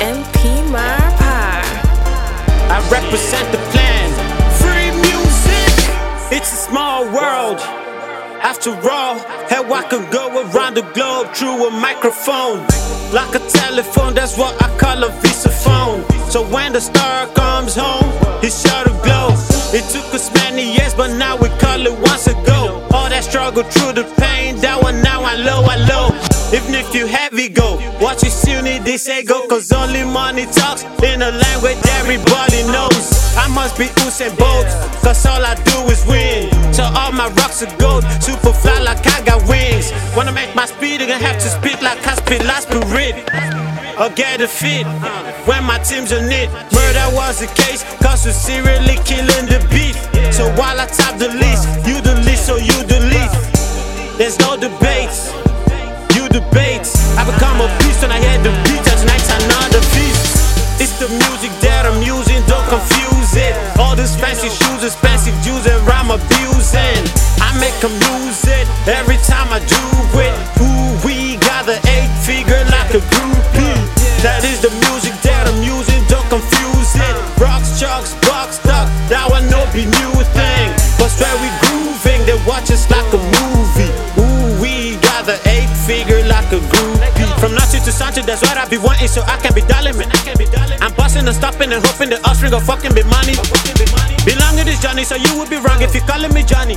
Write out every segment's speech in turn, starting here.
MP Marpa. I represent the plan. Free music. It's a small world. After all, how I can go around the globe through a microphone. Like a telephone, that's what I call a visa phone. So when the star comes home, he sure to glow. It took us many years, but now we call it once ago. All that struggle through the pain, that one now I low, I low. Even if you heavy go, what you still need this ego, cause only money talks in a language everybody knows. I must be Usain Bolt, cause all I do is win. So all my rocks are gold, super fly like I got wings. Wanna make my speed, you gonna have to spit like I spit last spirit. Or get a fit when my team's on it. Murder was the case, cause we're serially killing the beat. So while I top the list, you the list, so you the lead. There's no debates, jewels, and I'm abusing. I make them lose it every time I do it. Ooh, we got the eight figure like a groupie. That is the music that I'm using, don't confuse it. Rocks, chucks, box, duck, that one no be new thing. But where we grooving, they watch us like a movie. Ooh, we got the eight figure like a groupie. From Nazi to Sancho, that's what I be wanting, so I can be darling, man. I'm and stopping and hoping the offspring of fucking be money. Belong to this Johnny, so you would be wrong if you calling me Johnny.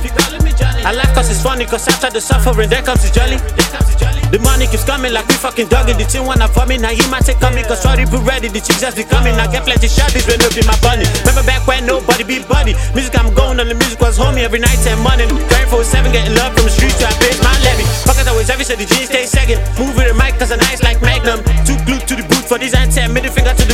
I laugh cause it's funny, cause after the suffering, there comes the jolly. The money keeps coming like we fucking dog The team wanna for me, now he might take coming, cause sorry, be ready, the chicks just be coming. I get plenty shots, this will be my bunny. Remember back when nobody be buddy. Music I'm going on, the music was homie every night and money. 24 7 getting love from the streets, so I pays my levy. As always, every so the G stay second. Move with the mic, cause I'm nice like Magnum. Too glued to the boot for these 10. Middle finger to the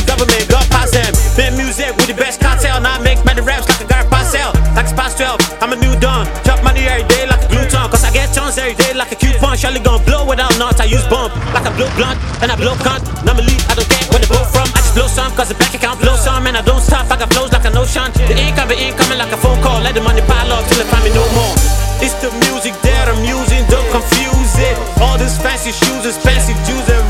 With the best cartel, now I make many raps like a guard parcel. Like it's past 12, I'm a new dawn. Chop money every day like a glue tongue, cause I get tons every day like a coupon. Surely gonna blow without not, I use bump. Like I blow blunt, and I blow cunt. Lead, I don't care where they blow from. I just blow some, cause the bank account blow some, and I don't stop. I got flows like a notion. The income be incoming like a phone call. Let the money pile up till they find me no more. It's the music that I'm using, don't confuse it. All these fancy shoes, expensive jewels, and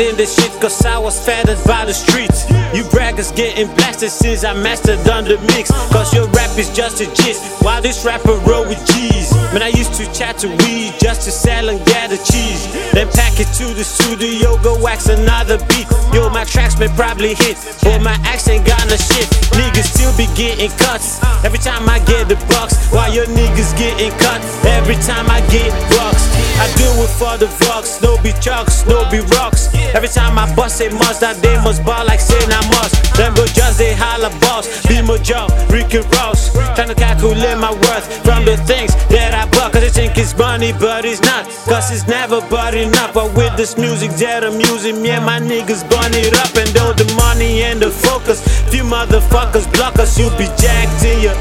the shit, cause I was fed by the streets. You braggers getting blasted since I mastered on the mix. Cause your rap is just a gist, while this rapper roll with G's. Man, I used to chat to weed just to sell and gather cheese. Then pack it to the studio, go wax another beat. Yo, my tracks may probably hit, but my accent got no shit. Niggas still be getting cuts every time I get the bucks. While your niggas getting cut every time I get rocks. I do it for the vlogs, no be chucks, no be rocks. Every time I bust a must, that they must ball like saying I must. Them go just they holla boss, be my job, Ricky Ross. Trying to calculate my worth from the things that I bought. Cause I think it's money, but it's not. Cause it's never but enough. But with this music that I'm using, me and my niggas burn it up. And all the money and the focus, few motherfuckers block us, you be jacked till you,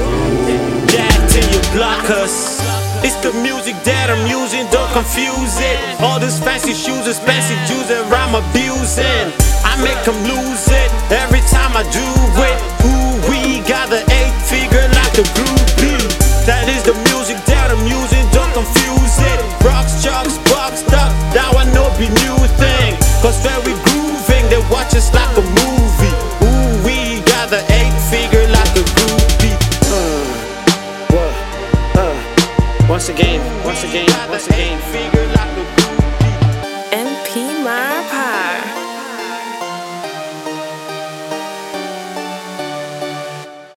jacked till you block us. It's the music that I'm using, don't confuse it. All these fancy shoes, expensive jewels, and I'm abusing. I make them lose it every time I do it. Ooh, we got the eight figure like the groupie. That is the music that I'm using, don't confuse it. Rocks, chucks, again,